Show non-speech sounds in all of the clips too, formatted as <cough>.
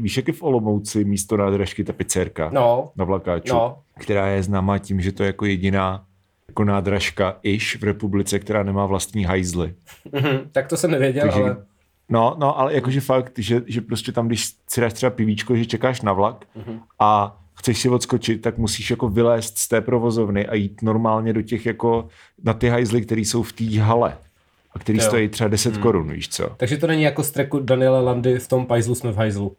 víš, jak je v Olomouci místo nádražky ta pizzerka No, na Vlakáču, no. která je známá tím, že to je jako jediná jako nádražka ish v republice, která nemá vlastní hajzly. Mhm, tak to jsem nevěděl, Takže, ale... No, no, ale jakože fakt, že, že prostě tam, když si dáš třeba pivíčko, že čekáš na vlak Mhm. a chceš si odskočit, tak musíš jako vylézt z té provozovny a jít normálně do těch jako na ty hajzly, které jsou v té hale a který Jo. stojí třeba 10 Hmm. korun, víš co? Takže to není jako z tracku Daniela Landy v tom pajzlu jsme v hajzlu.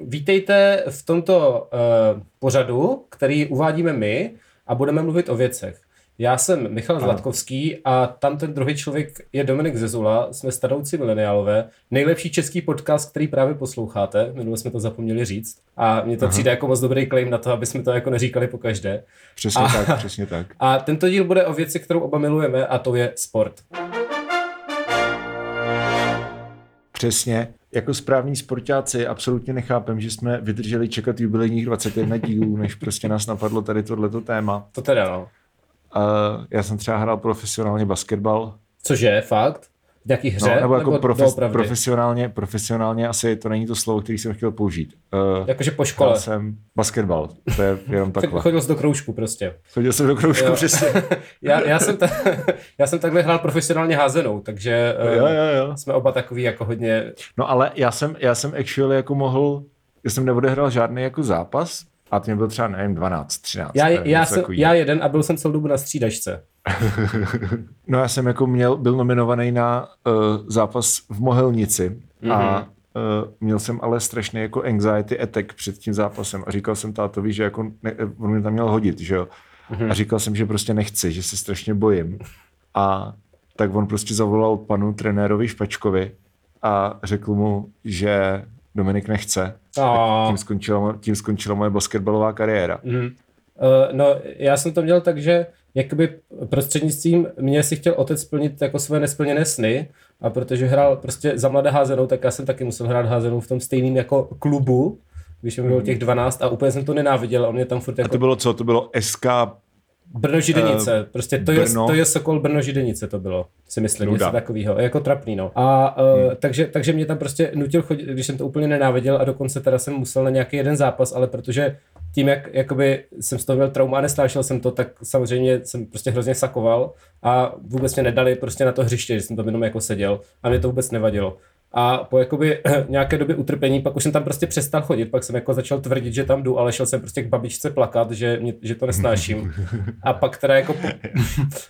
Vítejte v tomto uh, pořadu, který uvádíme my a budeme mluvit o věcech. Já jsem Michal Zlatkovský a tam ten druhý člověk je Dominik Zezula, jsme starouci mileniálové, nejlepší český podcast, který právě posloucháte, minule jsme to zapomněli říct a mně to Aha. přijde jako moc dobrý claim na to, aby jsme to jako neříkali po každé. Přesně A- tak, přesně tak. <laughs> A tento díl bude o věci, kterou oba milujeme a to je sport. Přesně. Jako správní sportáci absolutně nechápem, že jsme vydrželi čekat jubilejních 21 dílů, než prostě nás napadlo tady tohleto téma. To teda no. Uh, já jsem třeba hrál profesionálně basketbal, Cože, fakt? V nějaký hře? no, nebo jako profes, doopravdy? profesionálně, profesionálně asi to není to slovo, který jsem chtěl použít. Uh, Jakože po škole. jsem basketbal, to je jenom <laughs> takhle. Chodil jsi do kroužku prostě. Chodil jsem do kroužku, Jo. přesně. <laughs> Já, já, jsem ta, <laughs> já jsem takhle hrál profesionálně házenou, takže eh, Jo, jo, jo. jsme oba takový jako hodně... No ale já jsem, já jsem actually jako mohl, já jsem neodehrál žádný jako zápas, a to mě byl třeba, nevím, 12, 13. Já, nevím, já, jsem, já jeden a byl jsem celou dobu na střídačce. <laughs> No já jsem jako měl, byl nominovaný na uh, zápas v Mohelnici mm-hmm. a uh, měl jsem ale strašný jako anxiety attack před tím zápasem a říkal jsem tátovi, že jako ne, on mě tam měl hodit, že jo. Mm-hmm. A říkal jsem, že prostě nechci, že se strašně bojím. A tak on prostě zavolal panu trenérovi Špačkovi a řekl mu, že Dominik nechce. A- Tím skončila, tím skončila moje basketbalová kariéra. Mm. Uh, no, já jsem to měl tak, že jakoby prostřednictvím mě si chtěl otec splnit jako své nesplněné sny a protože hrál prostě za mladé házenou, tak já jsem taky musel hrát házenou v tom stejném jako klubu, když mi bylo těch 12 a úplně jsem to nenáviděl, on mě tam furt A jako to bylo co? To bylo SK Brno Židenice, uh, prostě to je, Brno. to je Sokol Brno Židenice to bylo, si myslím, Nuda. něco takového, jako trapný, no. A uh, takže, takže mě tam prostě nutil chodit, když jsem to úplně nenáviděl a dokonce teda jsem musel na nějaký jeden zápas, ale protože tím, jak jakoby jsem z toho měl trauma a nesnášel jsem to, tak samozřejmě jsem prostě hrozně sakoval a vůbec mě nedali prostě na to hřiště, že jsem tam jenom jako seděl a mě to vůbec nevadilo. A po jakoby <clears throat> nějaké době utrpení, pak už jsem tam prostě přestal chodit, pak jsem jako začal tvrdit, že tam jdu, ale šel jsem prostě k babičce plakat, že, mě, že to nesnáším. A pak teda jako po,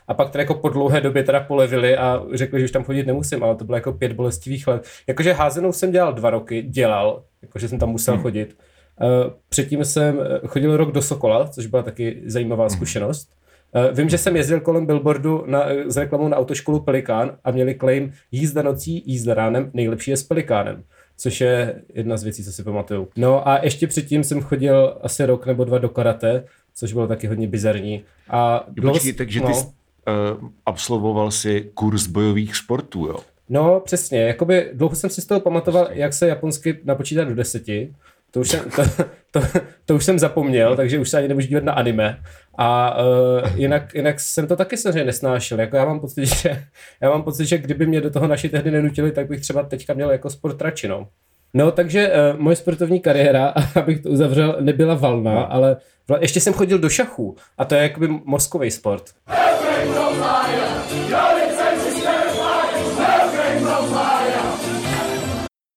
a pak teda jako po dlouhé době teda polevili a řekli, že už tam chodit nemusím, ale to bylo jako pět bolestivých let. Jakože házenou jsem dělal dva roky, dělal, jakože jsem tam musel hmm. chodit. Uh, předtím jsem eh, chodil rok do Sokola, což byla taky zajímavá zkušenost. Uh, vím, že jsem jezdil kolem billboardu na, s reklamou na autoškolu Pelikán a měli claim jízda nocí, jízda ránem, nejlepší je s Pelikánem což je jedna z věcí, co si pamatuju. No a ještě předtím jsem chodil asi rok nebo dva do karate, což bylo taky hodně bizarní. A dlouho- Počkej, takže ty no. no. uh, absolvoval si kurz bojových sportů, jo? No, přesně. Jakoby dlouho jsem si z toho pamatoval, jak se japonsky napočítá do deseti. To už, jsem, <laughs> to, to, to už jsem zapomněl, takže už se ani nemůžu dívat na anime. A uh, jinak, jinak jsem to taky samozřejmě nesnášel. Jako já mám pocit, že, já mám pocit, že kdyby mě do toho naši tehdy nenutili, tak bych třeba teďka měl jako sport radši, no. No, takže uh, moje sportovní kariéra, abych to uzavřel, nebyla valná, no. ale vla- ještě jsem chodil do šachu a to je jakoby mozkový sport.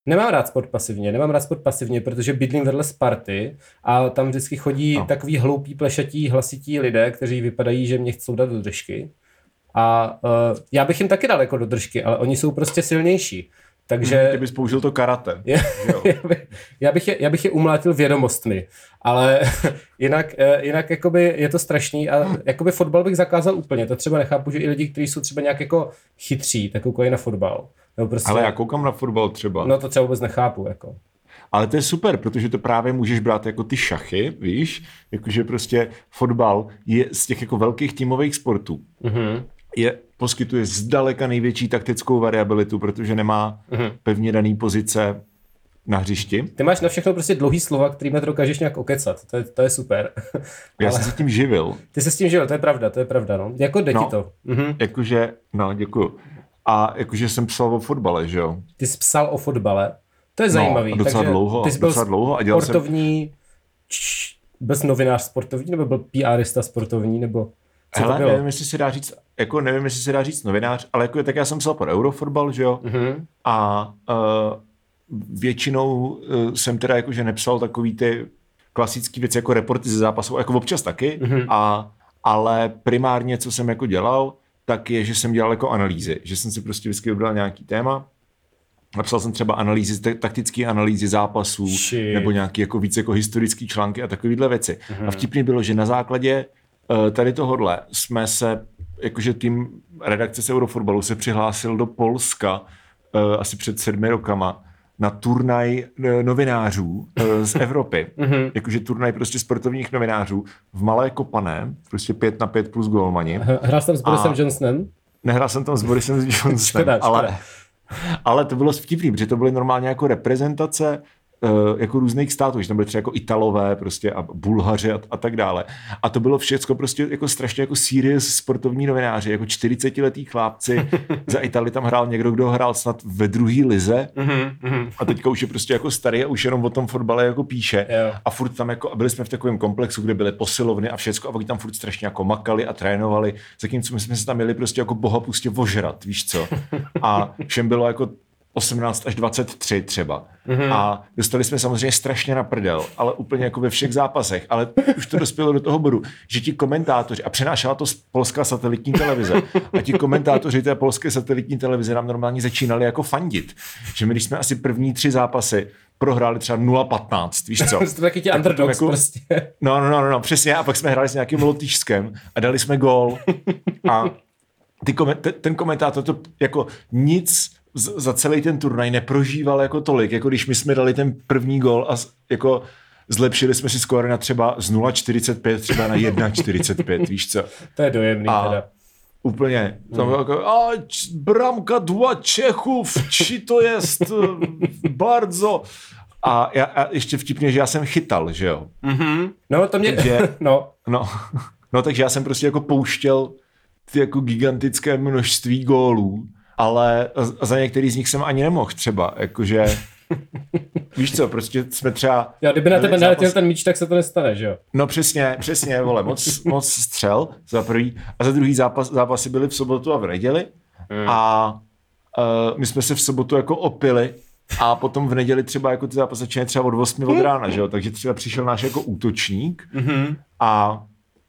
Nemám rád sport pasivně, nemám rád sport pasivně, protože bydlím vedle Sparty a tam vždycky chodí no. takový hloupí, plešatí, hlasití lidé, kteří vypadají, že mě chcou dát do držky. A uh, já bych jim taky dal jako do držky, ale oni jsou prostě silnější. Takže Ty bys použil to karate. <laughs> já, já, bych, já, bych je, já bych je umlátil vědomostmi, ale <laughs> jinak, eh, jinak jakoby je to strašný a jakoby fotbal bych zakázal úplně, to třeba nechápu, že i lidi, kteří jsou třeba nějak jako chytří, tak koukají na fotbal. Nebo prostě, Ale já koukám na fotbal třeba. No to třeba vůbec nechápu, jako. Ale to je super, protože to právě můžeš brát jako ty šachy, víš? Jakože prostě fotbal je z těch jako velkých týmových sportů. Mhm. Je, poskytuje zdaleka největší taktickou variabilitu, protože nemá Mhm. pevně daný pozice na hřišti. Ty máš na všechno prostě dlouhý slova, kterými to dokážeš nějak okecat, to je, to je super. Já Ale jsem se tím živil. ty se s tím žil, to je pravda, to je pravda, no. Jako jde No. ti to. Mhm. Jakože, no děkuju. A jakože jsem psal o fotbale, že jo. Ty jsi psal o fotbale. To je zajímavý. docela takže dlouho, ty jsi byl docela dlouho a dělal jsem- sportovní, č, byl jsi novinář sportovní, nebo byl PRista sportovní, nebo co Hele, to bylo? nevím, jestli se dá říct, jako nevím, jestli se dá říct novinář, ale jako tak já jsem psal pro Eurofotbal, že jo, Mhm. a uh, většinou uh, jsem teda jakože nepsal takový ty klasické věci jako reporty ze zápasů, jako občas taky, Mhm. a, ale primárně, co jsem jako dělal, tak je, že jsem dělal jako analýzy, že jsem si prostě vždycky vybral nějaký téma, Napsal jsem třeba analýzy, ta- taktické analýzy zápasů, Shit. nebo nějaký jako víc jako historické články a takovéhle věci. Mhm. A vtipný bylo, že na základě eh, tady tohohle jsme se, jakože tým redakce z Eurofotbalu se přihlásil do Polska eh, asi před sedmi rokama na turnaj eh, novinářů eh, z <laughs> Evropy. Mhm. Jakože turnaj prostě sportovních novinářů v Malé Kopané, prostě pět na pět plus golmani. Hrál jsi tam s Borisem A- Johnsonem? Nehrál jsem tam s Borisem <laughs> Johnsonem, Škoda, škoda. ale, ale to bylo vtipný, protože to byly normálně jako reprezentace jako různých států, že tam byly třeba jako Italové prostě a Bulhaři a, a tak dále. A to bylo všechno prostě jako strašně jako serious sportovní novináři, jako 40-letý chlápci. Za Itali tam hrál někdo, kdo hrál snad ve druhé lize Mhm, a teďka už je prostě jako starý a už jenom o tom fotbale jako píše. Jo. A furt tam jako, a byli jsme v takovém komplexu, kde byly posilovny a všecko a oni tam furt strašně jako makali a trénovali, zatímco my jsme se tam měli prostě jako boha pustě ožrat, víš co. A všem bylo jako 18 až 23 třeba. Mm-hmm. A dostali jsme samozřejmě strašně na prdel, ale úplně jako ve všech zápasech. Ale už to dospělo do toho bodu, že ti komentátoři, a přenášela to z polská satelitní televize, a ti komentátoři té polské satelitní televize nám normálně začínali jako fandit. Že my, když jsme asi první tři zápasy prohráli třeba 0-15, víš co? <laughs> To taky ti Tak underdogs jako- prostě. No, no, no, no, no, přesně. A pak jsme hráli s nějakým Lotyšskem a dali jsme gól. A ty ten komentátor to jako nic za celý ten turnaj neprožíval jako tolik, jako když my jsme dali ten první gól a jako zlepšili jsme si skóre na třeba z 0,45 třeba na 1,45, víš co? <laughs> To je dojemný A- teda. Úplně. Tam bylo jako, a č- bramka dva Čechův, či to jest <laughs> bardzo. A, já, a ještě vtipně, že já jsem chytal, že jo? No to mě, Takže- <laughs> no, No, no takže já jsem prostě jako pouštěl ty jako gigantické množství gólů, ale za některý z nich jsem ani nemohl třeba, jakože <laughs> víš co, prostě jsme třeba... jo, kdyby na tebe zápas- ten míč, tak se to nestane, že jo? No přesně, přesně, vole, moc, moc střel za prvý a za druhý zápas, zápasy byly v sobotu a v neděli a uh, my jsme se v sobotu jako opili a potom v neděli třeba jako ty zápasy začínají třeba od 8 od rána, že jo, takže třeba přišel náš jako útočník a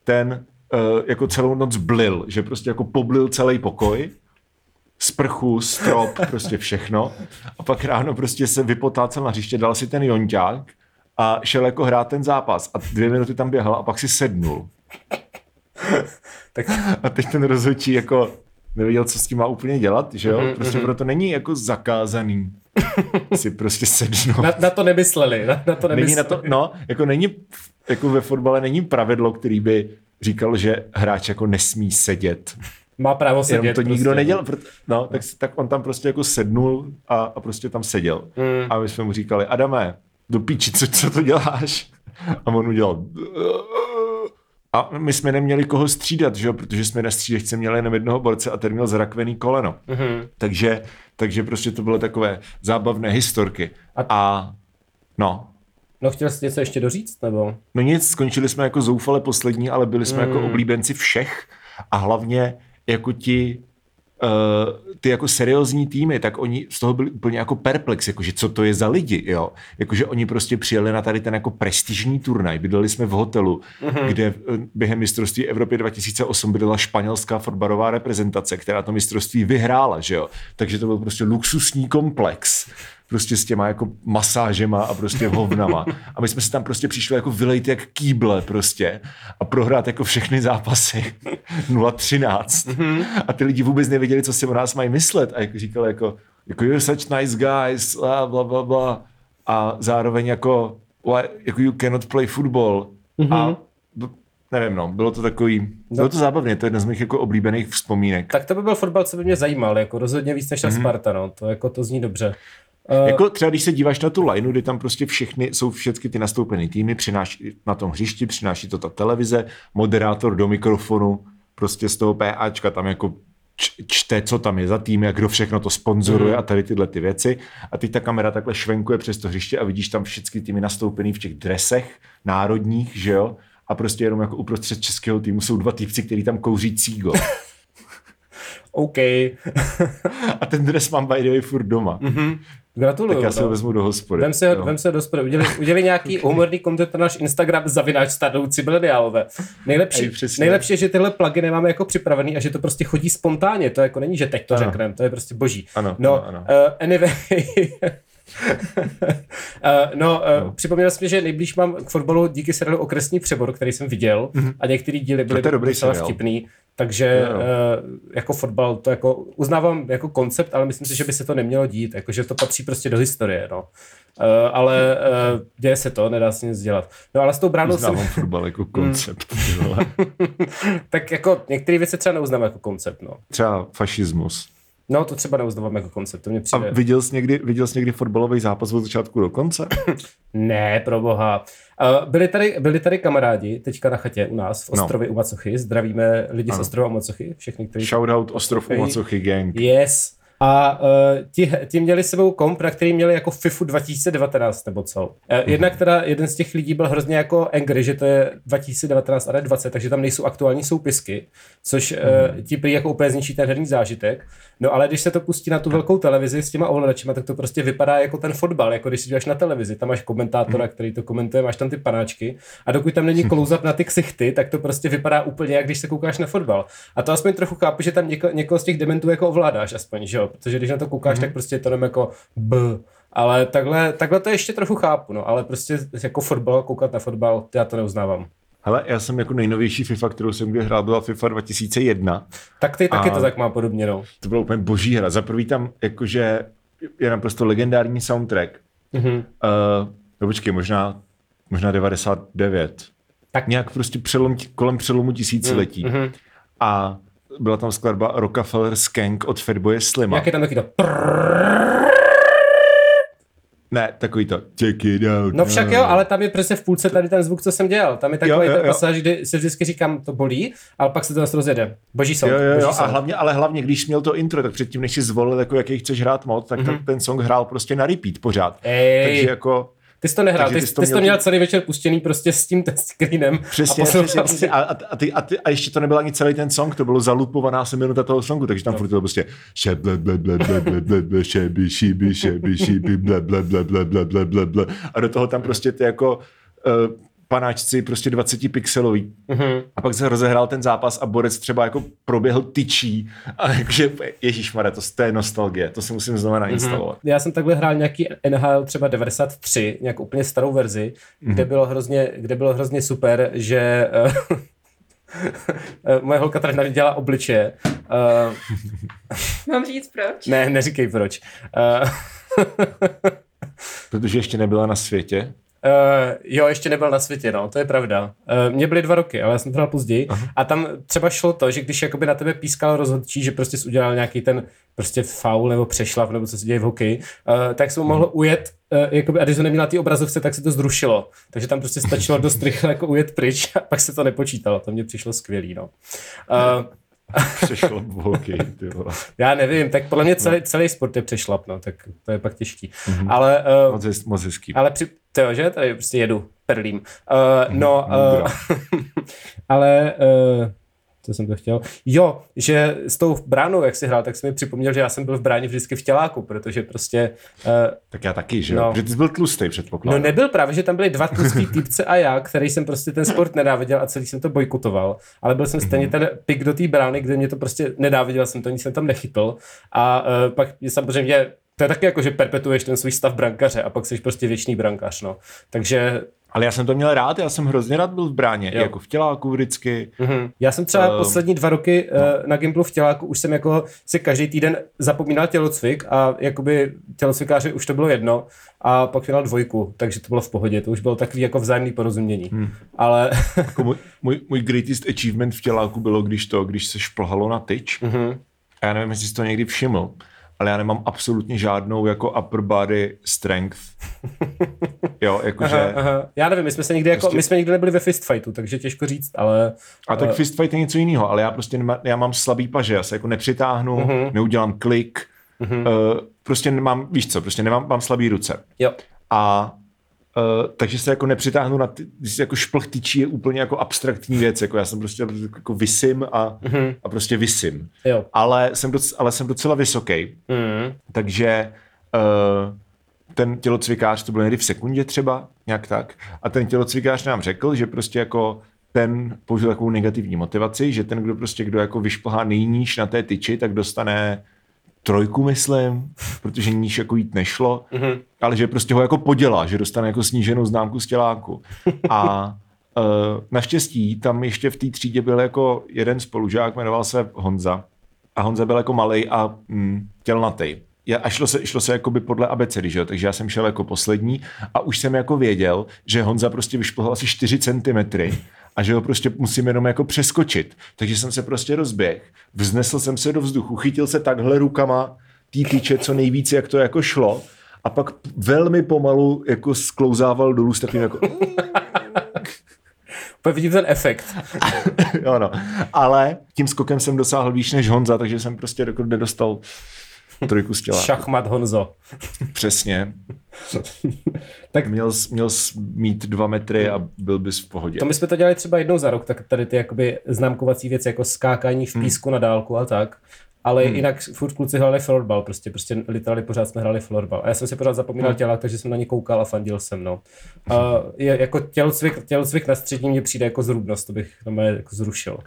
ten uh, jako celou noc blil, že prostě jako poblil celý pokoj, sprchu, strop, prostě všechno. A pak ráno prostě se vypotácel na hřiště, dal si ten jonťák a šel jako hrát ten zápas a dvě minuty tam běhal a pak si sednul. Tak A teď ten rozhodčí jako nevěděl, co s tím má úplně dělat, že jo? Mhm, Prostě proto není jako zakázaný si prostě sednout. na, na to nemysleli, na, na to nemysleli. Není na to, no, jako není, jako ve fotbale není pravidlo, který by říkal, že hráč jako nesmí sedět. Má právo sedět. Jenom to nikdo prostě. nedělal, proto, no, tak, tak on tam prostě jako sednul a, a prostě tam seděl. Mm. A my jsme mu říkali, Adame, do píči, co, co to děláš? A on udělal... A my jsme neměli koho střídat, že jo? protože jsme na střídečce měli jenom jednoho borce a ten měl zrakvený koleno. Mhm. Takže, takže prostě to bylo takové zábavné historky. A- A no, No chtěl jsi něco ještě doříct, nebo? No nic, skončili jsme jako zoufale poslední, ale byli jsme jako Mm. oblíbenci všech a hlavně jako ti uh, ty jako seriózní týmy, tak oni z toho byli úplně jako perplex, jakože co to je za lidi, jo. Jakože oni prostě přijeli na tady ten jako prestižní turnaj, bydleli jsme v hotelu, mm-hmm. kde eh, během mistrovství Evropy 2008 byla španělská fotbalová reprezentace, která to mistrovství vyhrála, že jo. Takže to byl prostě luxusní komplex prostě s těma jako masážema a prostě hovnama. A my jsme si tam prostě přišli jako vylejt jak kýble prostě a prohrát jako všechny zápasy <laughs> 0-13. A ty lidi vůbec nevěděli, co si o nás mají myslet. A jako říkali jako, jako you're such nice guys, bla, bla, bla, bla. A zároveň jako, jako you cannot play football. A b- nevím, no, bylo to takový, bylo to zábavně, to je jedna z mých jako oblíbených vzpomínek. Tak to by byl fotbal, co by mě zajímal, jako rozhodně víc než ta Sparta, no, to jako to zní dobře. Uh, Jako třeba když se díváš na tu lineu, kdy tam prostě všechny, jsou všechny ty nastoupené týmy, přináší na tom hřišti, přináší to ta televize, moderátor do mikrofonu, prostě z toho PAčka tam jako čte, co tam je za tým, jak kdo všechno to sponzoruje mm. a tady tyhle ty věci. A teď ta kamera takhle švenkuje přes to hřiště a vidíš tam všechny týmy nastoupený v těch dresech národních, že jo? A prostě jenom jako uprostřed českého týmu jsou dva týpci, který tam kouří cígo. <laughs> OK. <laughs> a ten dres mám by the way furt doma. Mm-hmm. Gratuluju. Tak já se no. ho vezmu do hospody. Vem se, ho, vem se do hospody. Udělej, udělej nějaký humorný content na náš Instagram zavináč starnoucí mileniálové. Nejlepší, nejlepší je, že tyhle pluginy máme jako připravený a že to prostě chodí spontánně. To jako není, že teď to řekneme, to je prostě boží. Ano, no, ano, ano. Uh, anyway. Uh, <laughs> no, uh, No. připomněl jsem, že nejblíž mám k fotbalu díky seriálu Okresní přebor, který jsem viděl a některý díly byly docela vtipný, takže jo. uh, jako fotbal to jako uznávám jako koncept, ale myslím si, že by se to nemělo dít, jakože to patří prostě do historie, no. Uh, ale uh, děje se to, nedá se nic dělat. No ale s tou bránou jsem, Uznávám fotbal jako koncept. <laughs> tak jako některé věci třeba neuznávám jako koncept, no. Třeba fašismus. No to třeba neuznávám jako koncept, to mě A přijde. viděl jsi někdy, viděl jsi někdy fotbalový zápas od začátku do konce? <laughs> Ne, pro boha. Uh, byli, tady, byli tady kamarádi teďka na chatě u nás v No. ostrově u Macochy. Zdravíme lidi z Ano. ostrova u Macochy, všechny, kteří... Shoutout Ostrov Poslouchají. Umacochy Gang. Yes. A uh, ti, ti měli s sebou komp, na který měli jako FIFU 2019 nebo co. Uh, jedna, která, jeden z těch lidí byl hrozně jako angry, že to je 2019 a ne 20, takže tam nejsou aktuální soupisky, což uh, ti prý jako úplně zničí ten herní zážitek. No ale když se to pustí na tu velkou televizi s těma ovladačima, tak to prostě vypadá jako ten fotbal, jako když si díváš na televizi, tam máš komentátora, který to komentuje, máš tam ty panáčky a dokud tam není close na ty ksichty, tak to prostě vypadá úplně jak když se koukáš na fotbal. A to aspoň trochu chápu, že tam něko, někoho z těch dementů jako ovládáš aspoň, že jo? Protože když na to koukáš, tak prostě je to jenom jako b. Ale takhle, takhle to ještě trochu chápu, no, ale prostě jako fotbal, koukat na fotbal, já to neuznávám. Hele, já jsem jako nejnovější FIFA, kterou jsem kdy hrál, byla FIFA 2001. Tak ty taky to tak má podobně, no. To byla úplně boží hra. Za prvý tam jakože je naprosto legendární soundtrack. Mhm. Uh, no počkej, možná, možná 99. Tak- Nějak prostě přelom, kolem přelomu tisíciletí. Mhm. A byla tam skladba Rockefeller Skank od Fatboye Slima. Jak je tam taky to Ne, takový to check it out. No však jo, ale tam je přesně v půlce tady ten zvuk, co jsem dělal. Tam je takový Jo, jo, ten pasáž, kdy si vždycky říkám, to bolí, ale pak se to zase rozjede. Boží sound. Jo, jo, boží jo, a sound. hlavně, ale hlavně, když jsi měl to intro, tak předtím, než jsi zvolil, jako jaký chceš hrát mod, tak mm-hmm. ten song hrál prostě na repeat pořád. Ej. Takže jako, Ty jsi to nehrál, ty, ty jsi to jsi to měl- měl celý večer puštěný prostě s tím screenem. přesně, a přesně, přesně, a, a, a, ty, a, ty, a, ještě to nebyl ani celý ten song, to bylo zalupovaná se minuta toho songu, takže tam no. furt to prostě še ble ble ble ble ble ble ble šebi šibi šebi šibi ble ble ble ble ble ble ble ble a do toho tam prostě ty jako uh, panáčci prostě 20 pixelový. Mhm. A pak se rozehrál ten zápas a borec třeba jako proběhl tyčí a jakože ježišmarja, to, to je nostalgie, to si musím znova nainstalovat. Já jsem takhle hrál nějaký NHL třeba 93, nějakou úplně starou verzi, Mhm. kde, bylo hrozně, kde bylo hrozně super, že eh, <laughs> eh, moje holka tady na dělá obličeje. Uh, Mám říct proč? ne, neříkej proč. Uh, <laughs> Protože ještě nebyla na světě. Uh, jo, ještě nebyl na světě, no, to je pravda. Uh, mně byly dva roky, ale já jsem to hrál později. Aha. A tam třeba šlo to, že když jakoby na tebe pískal rozhodčí, že prostě jsi udělal nějaký ten prostě faul nebo přešlap, nebo co se děje v hokeji, uh, tak se mu mohlo ujet, uh, jakoby, a když to neměl na té obrazovce, tak se to zrušilo. Takže tam prostě stačilo dost rychle jako ujet pryč a pak se to nepočítalo. To mě přišlo skvělý, no. Uh, Přešlo v hokej, ty vole. já nevím, tak podle mě celý, celý sport je přešlap, no, tak to je pak těžký. Mhm. Mm-hmm. Ale uh, Moc, moc hezký. ale při, to, že? Tady prostě jedu perlím. Uh, no, Moudra. uh, <laughs> ale uh, co jsem to chtěl? Jo, že s tou bránou, jak jsi hrál, tak jsi mi připomněl, že já jsem byl v bráně vždycky v těláku, protože prostě, uh, Tak já taky, že jo? No. No. Že ty jsi byl tlustý no předpokládám. nebyl právě, že tam byli dva tlustý týpce a já, který jsem prostě ten sport nenáviděl a celý jsem to bojkotoval, ale byl jsem stejně ten pik do té brány, kde mě to prostě nenáviděl jsem to, nic jsem tam nechytl a uh, pak je samozřejmě to je taky jako, že perpetuuješ ten svůj stav brankaře a pak jsi prostě věčný brankař, no. Takže Ale já jsem to měl rád, já jsem hrozně rád byl v bráně, Jo. jako v těláku vždycky. Mm-hmm. Já jsem třeba Ehm, poslední dva roky uh, na Gimplu v těláku už jsem jako si každý týden zapomínal tělocvik a jakoby tělocvikáři už to bylo jedno a pak měl dvojku, takže to bylo v pohodě, to už bylo takový jako vzájemný porozumění. Hmm. Ale Jako můj, můj, můj greatest achievement v těláku bylo, když to, když se šplhalo na tyč. mm-hmm. A já nevím, jestli jsi to někdy všiml, ale já nemám absolutně žádnou jako upper body strength <laughs> Jo, jakože... Aha, aha. Já nevím, my jsme se nikdy jako, Prostě- my jsme nikdy nebyli ve fistfightu, takže těžko říct, ale A tak Eh. fist fight je něco jiného, ale já prostě nemá, já mám slabý paže, já se jako nepřitáhnu, uh-huh. neudělám klik, uh-huh. uh, prostě nemám, víš co, prostě nemám, mám slabý ruce. jo. A uh, takže se jako nepřitáhnu na ty, jako šplch tyčí je úplně jako abstraktní věc, jako já jsem prostě jako vysím a, uh-huh. a prostě vysím. Jo. Ale jsem, doc, ale jsem docela vysoký, Mm. takže uh, ten tělocvikář, to bylo někdy v sekundě třeba, nějak tak, a ten tělocvikář nám řekl, že prostě jako ten použil takovou negativní motivaci, že ten, kdo prostě, kdo jako vyšplhá nejníž na té tyči, tak dostane trojku, myslím, protože níž jako jít nešlo, mm-hmm. ale že prostě ho jako podělá, že dostane jako sníženou známku z těláku. A uh, <laughs> naštěstí tam ještě v té třídě byl jako jeden spolužák, jmenoval se Honza. A Honza byl jako malý a mm, tělnatý. Já- A šlo se, šlo se jakoby podle abecedy, že jo? takže já jsem šel jako poslední a už jsem jako věděl, že Honza prostě vyšplhal asi 4 centimetry a že ho prostě musím jenom jako přeskočit. Takže jsem se prostě rozběh, vznesl jsem se do vzduchu, chytil se takhle rukama tý tyče co nejvíce, jak to jako šlo a pak velmi pomalu jako sklouzával dolů s takovým jako <laughs> Úplně vidím ten efekt. <laughs> jo no. Ale tím skokem jsem dosáhl výš než Honza, takže jsem prostě dokud nedostal trojku z těla. Šachmat Honzo. Přesně. <laughs> Tak- měl, měl mít dva metry a byl bys v pohodě. To my jsme to dělali třeba jednou za rok, tak tady ty jakoby známkovací věci, jako skákání Hmm. v písku na dálku a tak. Ale jinak furt kluci hráli florbal, prostě, prostě literally pořád jsme hráli florbal. A já jsem si pořád zapomínal Hmm. těla, takže jsem na ně koukal a fandil jsem, no. A je, jako tělocvik, tělocvik na střední mě přijde jako zrůdnost, to bych no, jako zrušil.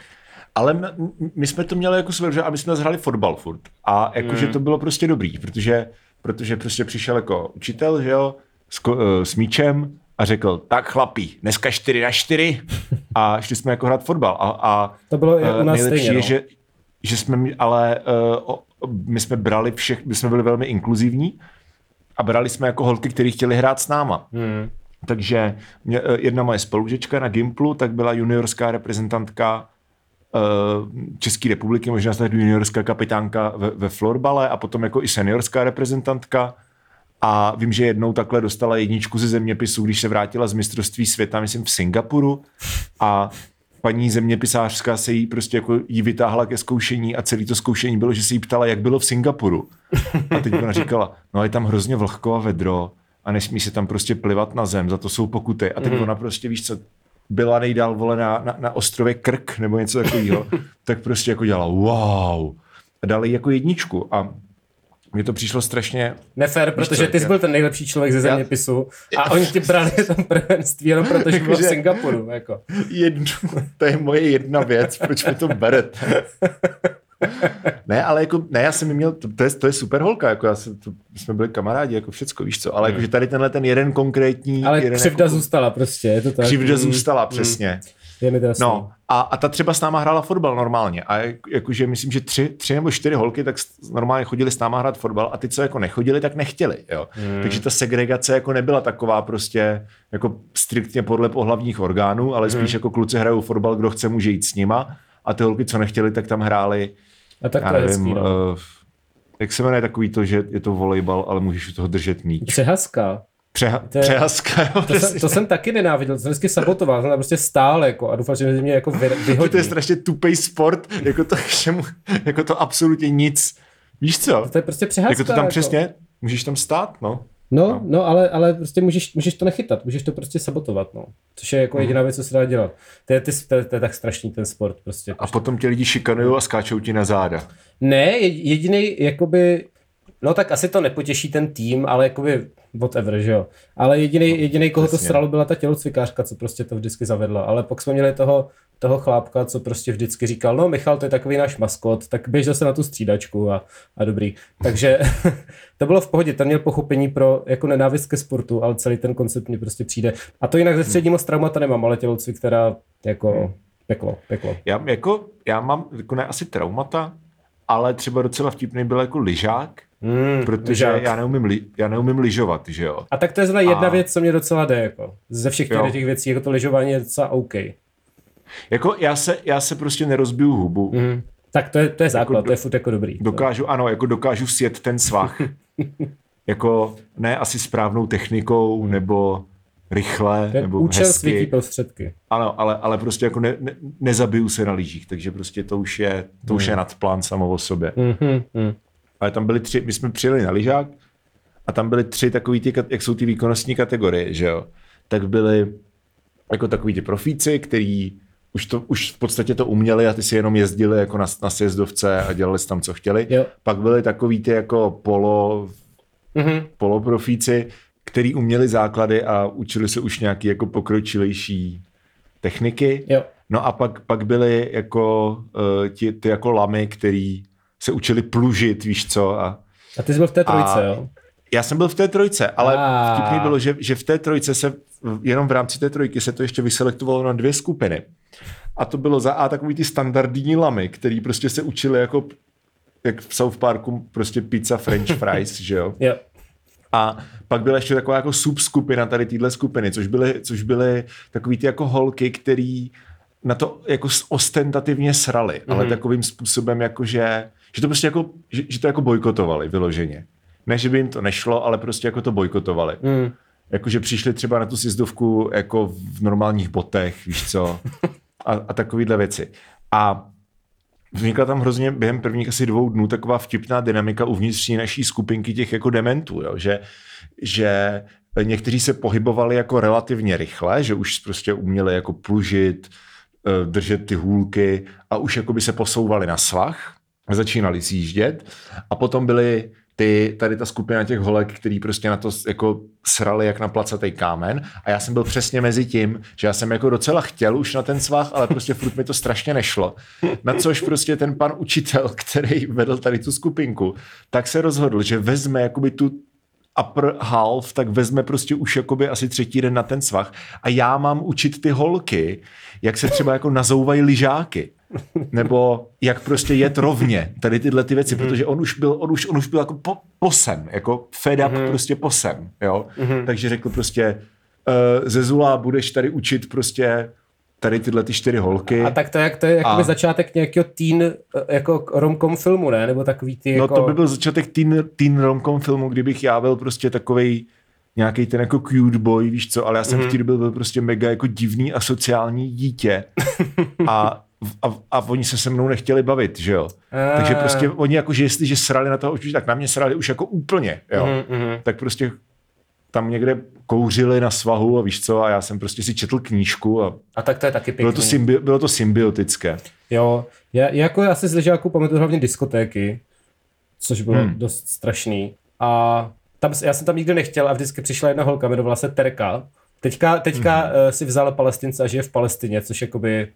Ale my, my jsme to měli jako že a my jsme hráli fotbal furt. A jakože Mm. to bylo prostě dobrý, protože, protože prostě přišel jako učitel, že jo, s, eh, s míčem a řekl, tak chlapí, dneska 4 na 4 a šli jsme jako hrát fotbal. A, a To bylo i eh, u nás nejlepší stejně, je, no. že, že jsme, ale uh, my jsme brali všech, my jsme byli velmi inkluzivní a brali jsme jako holky, které chtěli hrát s náma. Hmm. Takže mě, jedna moje spolužečka na Gimplu, tak byla juniorská reprezentantka České republiky, možná snad juniorská kapitánka ve, ve florbale a potom jako i seniorská reprezentantka. A vím, že jednou takhle dostala jedničku ze zeměpisu, když se vrátila z mistrovství světa, myslím v Singapuru. A paní zeměpisářská se jí prostě jako jí vytáhla ke zkoušení a celé to zkoušení bylo, že se jí ptala, jak bylo v Singapuru. A teď ona říkala, no je tam hrozně vlhko a vedro a nesmí se tam prostě plivat na zem, za to jsou pokuty. A teď Mhm. ona prostě, víš co, byla nejdál vole na, na, na ostrově Krk nebo něco takového, <laughs> tak prostě jako dělala wow. A dali jí jako jedničku a mně to přišlo strašně Nefér, protože ty jsi byl ten nejlepší člověk ze zeměpisu a oni ti brali tam prvenství jenom protože byl v <laughs> Singapuru. Jako. jednu, to je moje jedna věc, proč mi to berete. <laughs> <laughs> Ne, ale jako, ne, já jsem měl, to, to, je, to je super holka, jako já jsem, to, jsme byli kamarádi, jako všecko, víš co, ale jakože tady tenhle ten jeden konkrétní, Ale jeden křivda jako, zůstala prostě, je to tak. křivda Mm, zůstala, mm, přesně. Je mi to jasný. No, a, a ta třeba s náma hrála fotbal normálně. A jak- jakože myslím, že tři, tři nebo čtyři holky tak normálně chodili s náma hrát fotbal a ty, co jako nechodili, tak nechtěli. Jo. Hmm. Takže ta segregace jako nebyla taková prostě jako striktně podle pohlavních orgánů, ale spíš Hmm. jako kluci hrajou fotbal, kdo chce, může jít s nima. A ty holky, co nechtěli, tak tam hráli, A tak to je nevím, hezký, no. uh, jak se jmenuje takový to, že je to volejbal, ale můžeš u toho držet míč. Přehazka. Přeha- To je- přehazka, jo, To jsem, to jsem taky nenáviděl, to jsem vždycky sabotoval, jsem tam prostě stál jako a doufal, že mě jako vy, <laughs> vyhodí. to je strašně tupej sport, jako to, <laughs> všemu, jako to absolutně nic. Víš co? To je prostě přehazka. Jako to tam přesně, můžeš tam stát, no. No, no, ale, ale prostě můžeš, můžeš to nechytat, můžeš to prostě sabotovat, no. Což je Mhm. jako jediná věc, co se dá dělat. To je, ty, to, je, to je tak strašný ten sport prostě. A potom tě lidi šikanují a skáčou ti na záda. Ne, jediný jakoby, no tak asi to nepotěší ten tým, ale jakoby whatever, že jo. Ale jediný, jediný koho to No, přesně. sralo, byla ta tělocvikářka, co prostě to vždycky zavedla. Ale pak jsme měli toho, toho chlápka, co prostě vždycky říkal, no Michal, to je takový náš maskot, tak běž zase na tu střídačku a, a dobrý. Takže <laughs> to bylo v pohodě, ten měl pochopení pro jako nenávist ke sportu, ale celý ten koncept mi prostě přijde. A to jinak ze střední moc traumata nemám, ale tělocvik teda jako peklo, peklo. Já, jako, já mám jako ne asi traumata, ale třeba docela vtipný byl jako lyžák, Mm, protože já neumím, li, já neumím lyžovat, že jo. A tak to je zrovna jedna A- věc, co mě docela jde. Jako. Ze všech těch, těch věcí, jako to lyžování je docela OK. Jako já se, já se prostě nerozbiju hubu. Mm. Tak to je, to je základ, do- to je furt jako dobrý. Dokážu, ano, jako dokážu sjet ten svah. <laughs> jako ne asi správnou technikou, nebo rychle, Ten nebo účel hezky. světí prostředky. Ano, ale, ale prostě jako ne, ne, nezabiju se na lyžích, takže prostě to už je, to už je nadplán samo o sobě. Mhm, mhm. Ale tam byly tři, my jsme přijeli na lyžák a tam byly tři takový ty, jak jsou ty výkonnostní kategorie, že jo. Tak byly jako takový ty profíci, který už, to, už v podstatě to uměli a ty si jenom jezdili jako na, na sjezdovce a dělali si tam, co chtěli. Jo. Pak byly takový ty jako polo, Mhm. poloprofíci, který uměli základy a učili se už nějaký jako pokročilejší techniky. Jo. No a pak, pak byly jako uh, ti, ty jako lamy, který se učili plužit, víš co, a A ty jsi byl v té trojce, A- jo? já jsem byl v té trojce, ale A. vtipný bylo, že, že v té trojce se, jenom v rámci té trojky se to ještě vyselektovalo na dvě skupiny. A to bylo za A takový ty standardní lamy, který prostě se učili jako jak v South Parku prostě pizza french <laughs> fries, že jo. Jo. A pak byla ještě taková jako subskupina tady téhle skupiny, což byly, což byly takový ty jako holky, který na to jako ostentativně srali, mm-hmm. ale takovým způsobem jako, že, že to prostě jako, že, že to jako bojkotovali vyloženě. Ne, že by jim to nešlo, ale prostě jako to bojkotovali. Mm. Jakože přišli třeba na tu sjezdovku jako v normálních botech, víš co, a, a takovýhle věci. A vznikla tam hrozně během prvních asi dvou dnů taková vtipná dynamika uvnitř naší skupinky těch jako dementů, jo? Že, že někteří se pohybovali jako relativně rychle, že už prostě uměli jako plužit, eh, držet ty hůlky a už jako by se posouvali na svah, začínali sjíždět a potom byly ty, tady ta skupina těch holek, který prostě na to jako srali jak na placatý kámen a já jsem byl přesně mezi tím, že já jsem jako docela chtěl už na ten svah, ale prostě furt mi to strašně nešlo. Na což prostě ten pan učitel, který vedl tady tu skupinku, tak se rozhodl, že vezme jakoby tu upper half, tak vezme prostě už jakoby asi třetí den na ten svah a já mám učit ty holky, jak se třeba jako nazouvají lyžáky. Nebo jak prostě jet rovně, tady tyhle ty věci, protože on už byl, on už, on už byl jako po, posem, jako fed up prostě posem, jo. Takže řekl prostě, uh, Zezula, budeš tady učit prostě tady tyhle ty čtyři holky. A tak to, jak, to je jakoby A- začátek nějakého teen, eh, jako romkom filmu, ne? Nebo takový ty No jako... to by byl začátek teen, teen romcom filmu, kdybych já byl prostě takovej nějaký ten jako cute boy, víš co, ale já jsem mm-hmm. v té době byl prostě mega jako divný a sociální dítě <laughs> a, a, a oni se se mnou nechtěli bavit, že jo. A. Takže prostě oni jako, že jestliže srali na toho už, tak na mě srali už jako úplně, jo. Mhm, Tak prostě tam někde kouřili na svahu a víš co, a já jsem prostě si četl knížku a A tak to je taky pěkný. bylo to, symbi- bylo to symbiotické. Jo, já, jako já si z ležáků pamatuju hlavně diskotéky, což bylo hmm. dost strašný. A tam, já jsem tam nikdy nechtěl a vždycky přišla jedna holka, jmenovala se Terka. Teďka, teďka hmm. uh, si vzala palestince a žije v Palestině, což jakoby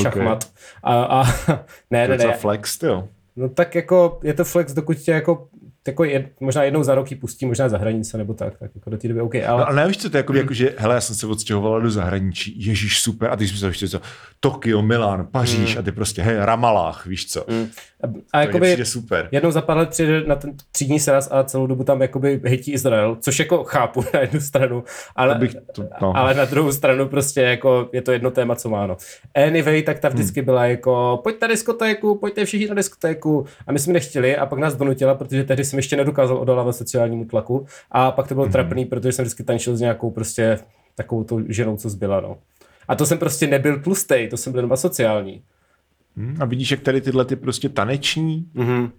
šachmat. A, a <laughs> ne, ne, Docela ne. flex, jo. No tak jako je to flex, dokud tě jako, jako jed, možná jednou za rok ji pustí, možná za hranice nebo tak, tak jako do té doby OK, ale... No, ale nevíš, co to je, jako, jako, že hele, já jsem se odstěhovala do zahraničí, ježíš, super, a ty jsi myslel, co, Tokio, Milán, Paříž, Hmm. a ty prostě, hej, Ramalách, víš co, mm. a, a jakoby, super. Jednou za pár let přijde na ten třídní sraz a celou dobu tam jakoby hejtí Izrael, což jako chápu <laughs> na jednu stranu, ale, To bych to- no. ale na druhou stranu prostě jako je to jedno téma, co má, no. Anyway, tak ta vždycky Hmm. byla jako pojďte na diskotéku, pojďte všichni na diskotéku a my jsme nechtěli a pak nás donutila, protože tehdy jsem ještě nedokázal odolávat sociálnímu tlaku a pak Hmm. to bylo trapný, protože jsem vždycky tančil s nějakou prostě takovou tou ženou, co zbyla, no. A to jsem prostě nebyl tlustej, to jsem byl jenom sociální. Hm, A vidíš, jak tady tyhle ty prostě taneční, Mhm.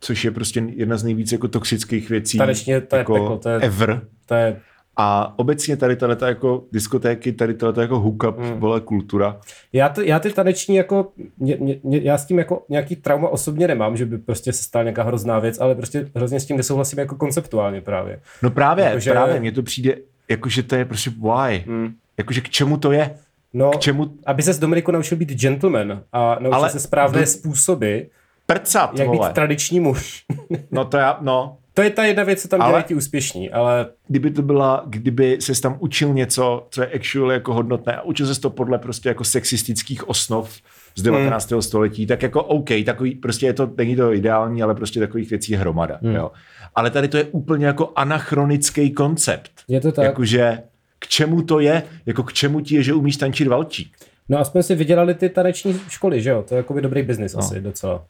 což je prostě jedna z nejvíc jako toxických věcí. Taneční, to je jako peklo, to je- ever. To je A obecně tady tato jako diskotéky, tady tato jako hookup, Hmm. mm. vole, kultura. Já, to, já ty taneční jako, mě, mě, já s tím jako nějaký trauma osobně nemám, že by prostě se stala nějaká hrozná věc, ale prostě hrozně s tím nesouhlasím jako konceptuálně právě. No právě, Jakože- Jakože... právě, mně to přijde, jakože to je prostě why. Mm. Jakože k čemu to je? No, K čemu aby se z Dominiku naučil být gentleman a naučil Ale se správné do- způsoby, prcat, jak vole. být tradiční muž. No to já, no, to je ta jedna věc, co tam Ale- dělají ti úspěšní, ale kdyby to byla, kdyby se tam učil něco, co je actually jako hodnotné a učil se to podle prostě jako sexistických osnov z 19. Hmm. století, tak jako OK, takový, prostě je to, není to ideální, ale prostě takových věcí je hromada, hmm. jo. Ale tady to je úplně jako anachronický koncept. je to tak. Jakože k čemu to je, jako k čemu ti je, že umíš tančit valčík. No aspoň si vydělali ty taneční školy, že jo? To je jako dobrý biznis no. asi docela.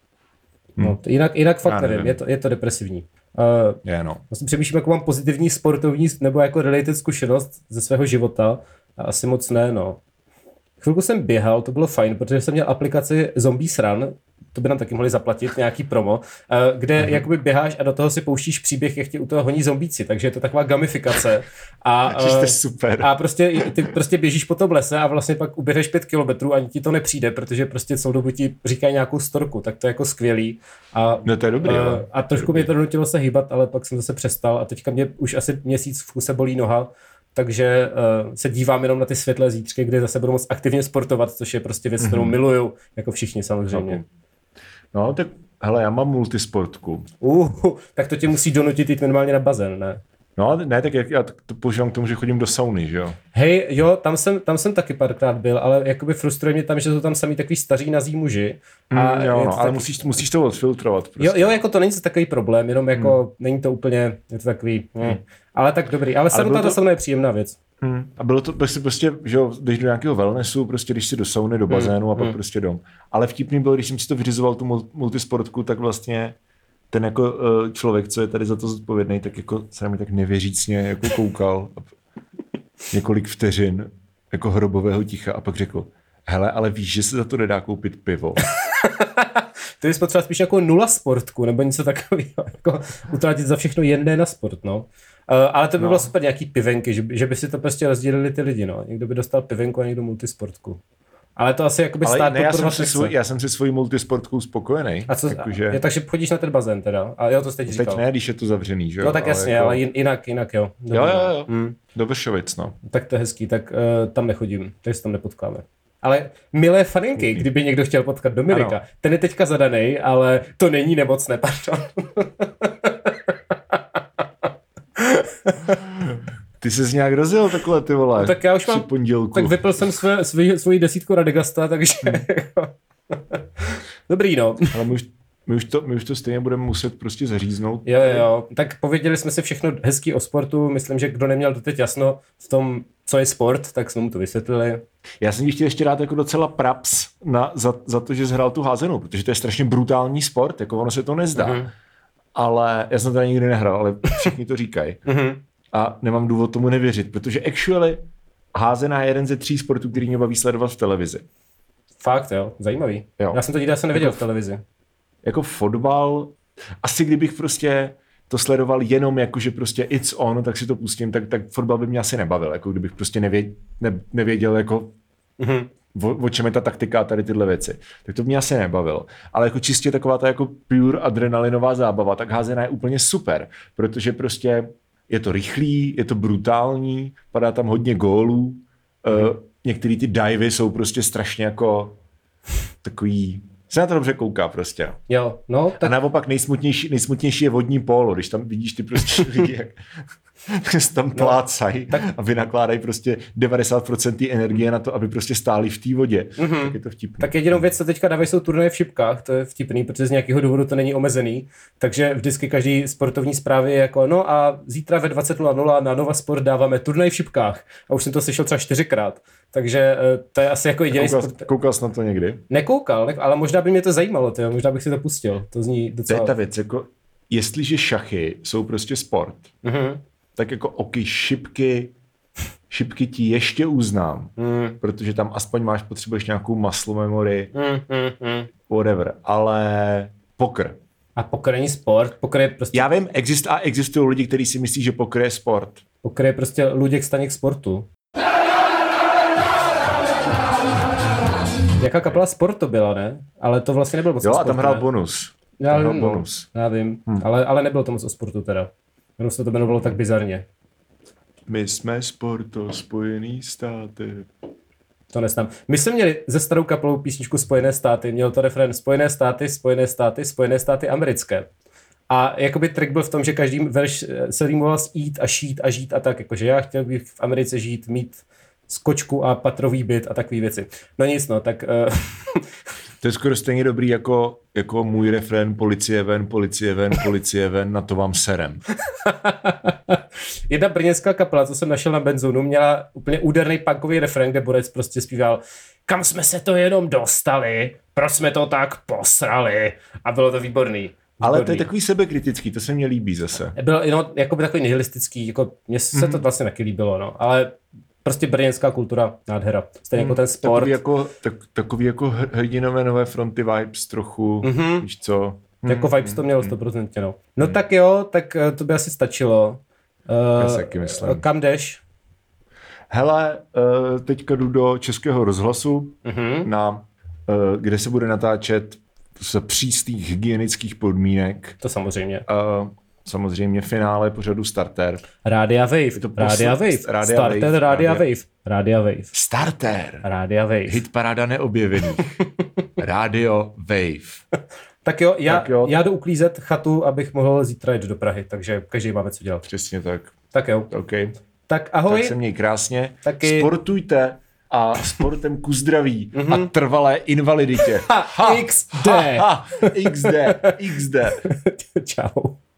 No, to jinak, jinak Hmm. Fakt nevím, nevím. je to, je to depresivní. Uh, Je, no. vlastně přemýšlím, jako mám pozitivní sportovní nebo jako related zkušenost ze svého života. A asi moc ne, no. Chvilku jsem běhal, to bylo fajn, protože jsem měl aplikaci Zombies Run, to by nám taky mohli zaplatit, nějaký promo, eh, kde Mhm. uh-huh. jakoby běháš a do toho si pouštíš příběh, jak tě u toho honí zombíci, takže je to taková gamifikace. A, <laughs> jste eh, super. a prostě ty prostě běžíš po tom lese a vlastně pak uběhneš pět kilometrů a ani ti to nepřijde, protože prostě celou dobu ti říkají nějakou storku, tak to je jako skvělý. A, No to je dobrý, eh, ale. a trošku mě to donutilo se hýbat, ale pak jsem zase přestal a teďka mě už asi měsíc v kuse bolí noha, takže uh, se dívám jenom na ty světlé zítřky, kde zase budu moc aktivně sportovat, což je prostě věc, kterou miluju, jako všichni samozřejmě. No, tak hele, já mám multisportku. Uh, tak to tě musí donutit jít minimálně na bazén, ne? No, ale ne, tak jak já to používám k tomu, že chodím do sauny, že jo? Hej, jo, tam jsem, tam jsem taky párkrát byl, ale jakoby frustruje mě tam, že jsou tam samý takový staří nazí muži. A A jo, no, to ale taky- musíš, musíš to odfiltrovat. Prostě. Jo, jo, jako to není takový problém, jenom jako není to úplně, je to takový, hmm. ale tak dobrý, ale samotná bylo ta to- sauna je příjemná věc. Hmm. A bylo to prostě, prostě, že jo, jdeš do nějakého wellnessu, prostě když si do sauny, do bazénu a pak prostě dom. Ale vtipný bylo, když jsem si to vyřizoval, tu mul- multisportku, tak vlastně ten jako uh, člověk, co je tady za to zodpovědný, tak jako se na mě tak nevěřícně jako koukal několik vteřin jako hrobového ticha a pak řekl, hele, ale víš, že se za to nedá koupit pivo. <laughs> Ty bys potřeboval spíš jako nula sportku, nebo něco takového, jako utratit za všechno jen ne na sport, no. Uh, ale to by no. bylo super nějaký pivenky, že, by- že by si to prostě rozdělili ty lidi, no. Někdo by dostal pivenku a někdo multisportku. Ale to asi jakoby Ale stát ne, já jsem, si svůj, já jsem si svojí multisportkou spokojený. A co, Jakože, je, takže chodíš na ten bazén teda? A jo, to jste teď teď říkal. ne, když je to zavřený, že jo? No tak jasně, jako, ale jin, jinak, jinak jo. Dobrý, Jo, jo, jo. Hmm. Do Vršovic, no. Tak to je hezký, tak uh, tam nechodím, takže se tam nepotkáme. Ale milé faninky, kdyby někdo chtěl potkat Dominika, Ano. ten je teďka zadaný, ale to není nemocné, pardon. <laughs> Ty jsi nějak rozjel takhle, ty vole. No, tak já už mám- pondělku. tak vypil jsem své, svý, svoji desítku Radegasta, takže... <laughs> Dobrý, no. Ale my už, my, už to, my už to stejně budeme muset prostě zaříznout. Jo, jo. Tak pověděli jsme si všechno hezký o sportu. Myslím, že kdo neměl doteď jasno v tom, co je sport, tak jsme mu to vysvětlili. Já jsem ti chtěl ještě dát jako docela praps na, za, za to, že zhrál tu házenou, protože to je strašně brutální sport, jako ono se to nezdá. Mhm. Ale já jsem to nikdy nehrál, ale všichni to říkají. Mhm. A nemám důvod tomu nevěřit, protože actually házená je jeden ze tří sportů, který mě baví sledovat v televizi. Fakt, jo. Zajímavý. Jo. Já jsem to nikdy asi neviděl v televizi. jako fotbal, asi kdybych prostě to sledoval jenom jako, že prostě it's on, tak si to pustím, tak, tak fotbal by mě asi nebavil, jako kdybych prostě nevěděl, ne, nevěděl jako Mhm. o, o čem je ta taktika a tady tyhle věci. Tak to mě asi nebavilo. Ale jako čistě taková ta jako pure adrenalinová zábava, tak házená je úplně super, protože prostě je to rychlý, je to brutální, padá tam hodně gólů, mm. uh, některé ty divy jsou prostě strašně jako takový, se na to dobře kouká prostě. Jo, no, A tak naopak nejsmutnější, nejsmutnější je vodní polo, když tam vidíš ty prostě <laughs> lidi, jak <laughs> tam plácají no, a vynakládají prostě 90% té energie na to, aby prostě stáli v té vodě. Mm-hmm. Tak je to vtipné. Tak jedinou věc, co teďka dávají, jsou turnaje v šipkách, to je vtipný, protože z nějakého důvodu to není omezený, takže vždycky každý sportovní zprávy je jako, no a zítra ve 20.00 na Nova Sport dáváme turnaj v šipkách. A už jsem to slyšel třeba čtyřikrát. Takže eh, to je asi jako jediný Koukal, sport. koukal jsi na to někdy? Nekoukal, ne, ale možná by mě to zajímalo, tyjo, možná bych si to pustil. To zní To je docela... ta věc, jako jestliže šachy jsou prostě sport, Mhm. Tak jako oky šipky, šipky ti ještě uznám, Mm, protože tam aspoň máš, potřebuješ nějakou muscle memory, mm, mm, mm. whatever, ale pokr. A poker není sport, poker je prostě, Já vím, exist, a existují lidi, kteří si myslí, že pokr je sport. poker je prostě Luděk Staněk sportu. Jaká kapela sport to byla, ne? Ale to vlastně nebylo moc Jo, a tam hrál ne? bonus. Já tam hrál vím, no. bonus. Já vím, hmm. ale, ale nebylo to moc o sportu teda. Jenom se to jmenovalo tak bizarně. My jsme sporto spojený státy. To nesnám. My jsme měli ze starou kapelou písničku Spojené státy, měl to refren Spojené státy, Spojené státy, Spojené státy americké. A jakoby trik byl v tom, že každý verš eh, se rýmoval s eat a šít a žít a tak, jakože já chtěl bych v Americe žít, mít skočku a patrový byt a takové věci. No nic, no, tak uh, <laughs> To je skoro stejně dobrý jako, jako můj refrén policie ven, policie ven, policie ven, na to vám serem. <laughs> jedna brněnská kapela, co jsem našel na benzónu, měla úplně úderný punkový refrén, kde Borec prostě zpíval kam jsme se to jenom dostali, proč jsme to tak posrali a bylo to výborný. Ale to je Výborný. takový sebekritický, to se mně líbí zase. Byl no, jako by takový nihilistický, jako mně se Mhm. to vlastně taky líbilo, no, ale prostě brněnská kultura, nádhera. Stejně jako ten sport. Takový jako, tak, takový jako hr- hrdinové nové fronty vibes trochu, Mhm. víš co. Jako vibes to mělo stoprocentně, no. No tak jo, tak eh, to by asi stačilo. Já Uh, si taky myslím. Kam jdeš? Hele, uh, teďka jdu do Českého rozhlasu, Mhm. na, uh, kde se bude natáčet z přísných hygienických podmínek. To samozřejmě. Uh, samozřejmě finále pořadu Starter. Rádia Wave, to Rádia posl- Wave, Rádia Starter Wave, Rádia Rádia- Wave, Rádia Wave, Starter! Rádia Wave. Hit paráda neobjevených. <laughs> Radio Wave. Tak jo, já, Tak jo. já jdu uklízet chatu, abych mohl zítra jít do Prahy, takže každý máme co dělat. Přesně tak. Tak jo. OK. Tak ahoj. Tak se měj krásně. Taky. Sportujte a sportem ku zdraví a trvalé invaliditě. <laughs> Ha, XD. Ha, XD, XD. <laughs> Čau.